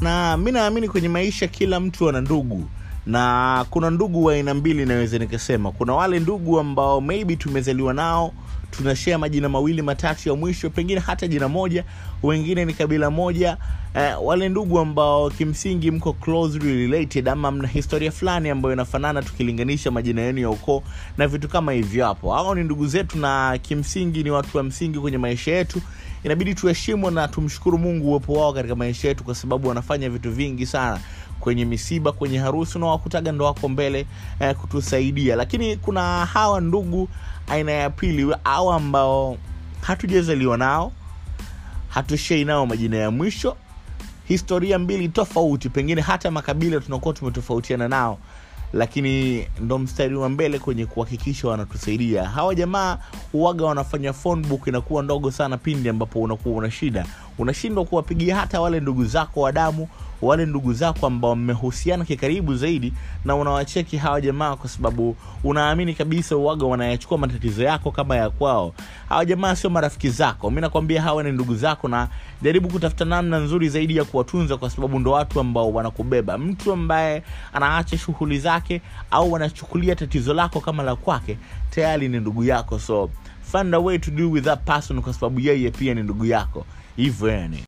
na mi naamini kwenye maisha kila mtu ana ndugu. Na kuna ndugu wa aina mbili naweza nikasema. Kuna wale ndugu ambao maybe tumezaliwa nao tunashea majina mawili matatu ya mwisho pengine hata jina moja wengine ni kabila moja. Eh, wale ndugu ambao kimsingi mko closely related ama mna historia fulani ambayo inafanana tukilinganisha majina yenu ya ukoo na vitu kama hivyo hapo. Hao ni ndugu zetu na kimsingi ni watu wa msingi kwenye maisha yetu inabidi tuheshimu na tumshukuru mungu uwepo wao katika maisha yetu kwa sababu wanafanya vitu vingi sana kwenye misiba kwenye harusi unawakutaga ndo wako mbele eh, kutusaidia. Lakini kuna hawa ndugu aina ya pili au ambao hatujazaliwa nao hatushei nao majina ya mwisho. Historia mbili tofauti pengine hata makabila tunakuwa tumetofautiana nao lakini ndo mstari wa mbele kwenye kuhakikisha wanatusaidia. Hawa jamaa uwaga wanafanya phone book inakuwa ndogo sana pindi ambapo unakuwa una shida unashindwa kuwapigia hata wale ndugu zako wa damu wale ndugu zako ambao mmehusiana kikaribu zaidi na unawacheki hawa jamaa kwa sababu unaamini kabisa uwaga wanayachukua matatizo yako kama ya kwao. Hawa jamaa sio marafiki zako. Mi nakwambia hawa ni ndugu zako na jaribu kutafuta namna nzuri zaidi ya kuwatunza kwa sababu ndo watu ambao wanakubeba. Mtu ambaye anaacha shughuli zake au anachukulia tatizo lako kama la kwake tayari ni ndugu yako. So find a way to deal with that person kwa sababu yeye pia ni ndugu yako hivyo yani